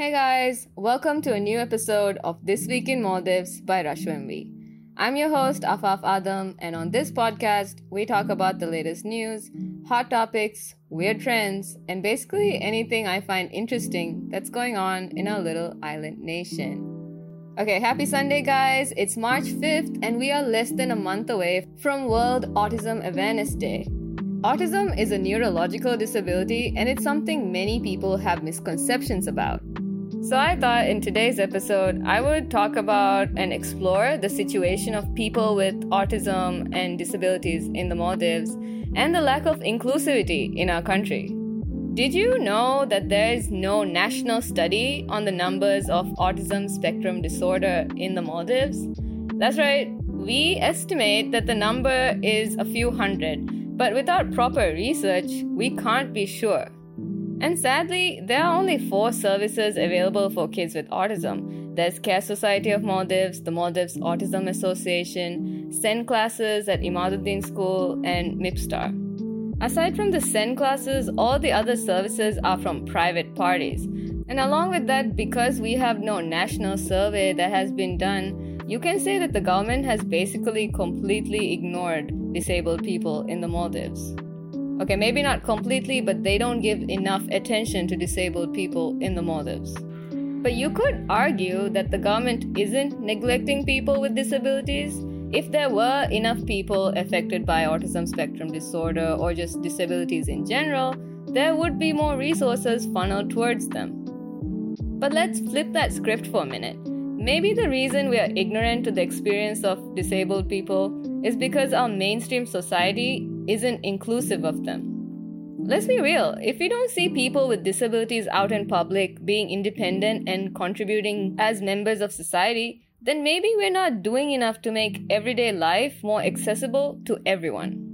Hey guys, welcome to a new episode of This Week in Maldives by Rashwamvi. I'm your host, Afaf Adam, and on this podcast, we talk about the latest news, hot topics, weird trends, and basically anything I find interesting that's going on in our little island nation. Okay, happy Sunday, guys. It's March 5th, and we are less than a month away from World Autism Awareness Day. Autism is a neurological disability, and it's something many people have misconceptions about. So, I thought in today's episode, I would talk about and explore the situation of people with autism and disabilities in the Maldives and the lack of inclusivity in our country. Did you know that there is no national study on the numbers of autism spectrum disorder in the Maldives? That's right, we estimate that the number is a few hundred, but without proper research, we can't be sure. And sadly, there are only four services available for kids with autism. There's Care Society of Maldives, the Maldives Autism Association, SEN classes at Imaduddin School, and MIPSTAR. Aside from the SEN classes, all the other services are from private parties. And along with that, because we have no national survey that has been done, you can say that the government has basically completely ignored disabled people in the Maldives. Okay, maybe not completely, but they don't give enough attention to disabled people in the Maldives. But you could argue that the government isn't neglecting people with disabilities. If there were enough people affected by autism spectrum disorder or just disabilities in general, there would be more resources funneled towards them. But let's flip that script for a minute. Maybe the reason we are ignorant to the experience of disabled people is because our mainstream society isn't inclusive of them. Let's be real, if we don't see people with disabilities out in public being independent and contributing as members of society, then maybe we're not doing enough to make everyday life more accessible to everyone.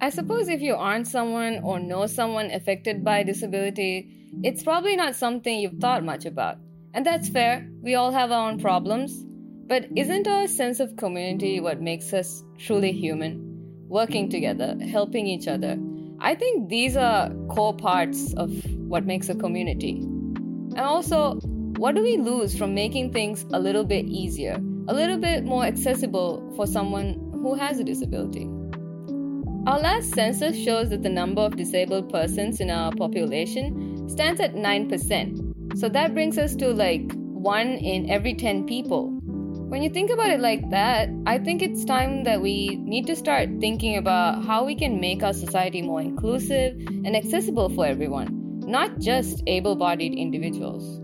I suppose if you aren't someone or know someone affected by disability, it's probably not something you've thought much about. And that's fair, we all have our own problems. But isn't our sense of community what makes us truly human? Working together, helping each other. I think these are core parts of what makes a community. And also, what do we lose from making things a little bit easier, a little bit more accessible for someone who has a disability? Our last census shows that the number of disabled persons in our population stands at 9%. So that brings us to like 1 in every 10 people when you think about it like that, I think it's time that we need to start thinking about how we can make our society more inclusive and accessible for everyone, not just able bodied individuals.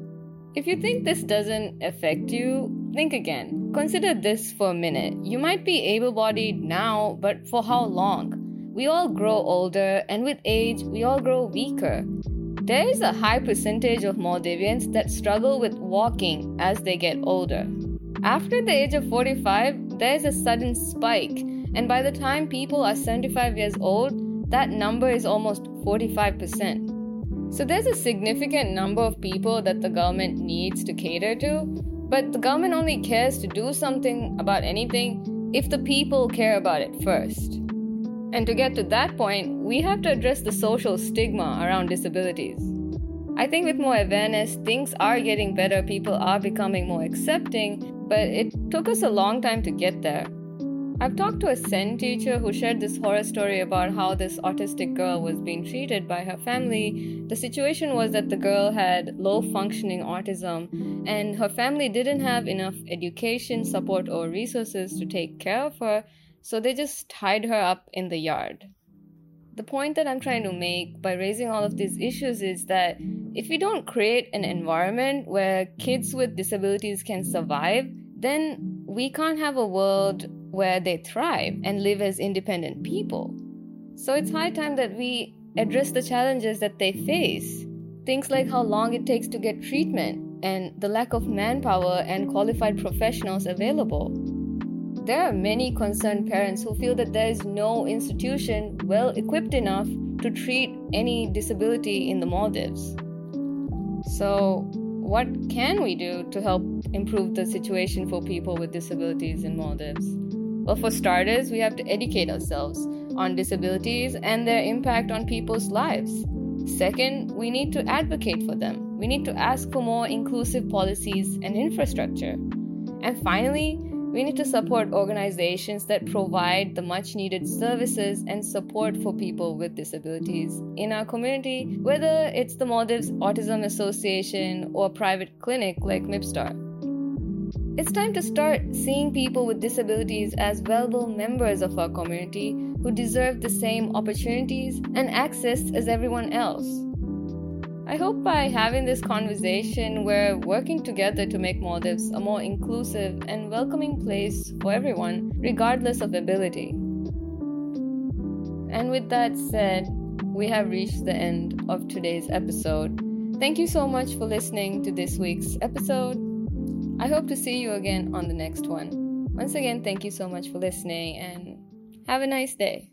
If you think this doesn't affect you, think again. Consider this for a minute. You might be able bodied now, but for how long? We all grow older, and with age, we all grow weaker. There is a high percentage of Maldivians that struggle with walking as they get older. After the age of 45, there is a sudden spike, and by the time people are 75 years old, that number is almost 45%. So there's a significant number of people that the government needs to cater to, but the government only cares to do something about anything if the people care about it first. And to get to that point, we have to address the social stigma around disabilities. I think with more awareness, things are getting better, people are becoming more accepting, but it took us a long time to get there. I've talked to a SEN teacher who shared this horror story about how this autistic girl was being treated by her family. The situation was that the girl had low functioning autism, and her family didn't have enough education, support, or resources to take care of her, so they just tied her up in the yard. The point that I'm trying to make by raising all of these issues is that if we don't create an environment where kids with disabilities can survive, then we can't have a world where they thrive and live as independent people. So it's high time that we address the challenges that they face. Things like how long it takes to get treatment and the lack of manpower and qualified professionals available. There are many concerned parents who feel that there is no institution well equipped enough to treat any disability in the Maldives. So, what can we do to help improve the situation for people with disabilities in Maldives? Well, for starters, we have to educate ourselves on disabilities and their impact on people's lives. Second, we need to advocate for them. we need to ask for more inclusive policies and infrastructure. And finally, we need to support organizations that provide the much needed services and support for people with disabilities in our community, whether it's the Maldives Autism Association or a private clinic like MIPSTAR. It's time to start seeing people with disabilities as valuable members of our community who deserve the same opportunities and access as everyone else. I hope by having this conversation, we're working together to make Maldives a more inclusive and welcoming place for everyone, regardless of ability. And with that said, we have reached the end of today's episode. Thank you so much for listening to this week's episode. I hope to see you again on the next one. Once again, thank you so much for listening and have a nice day.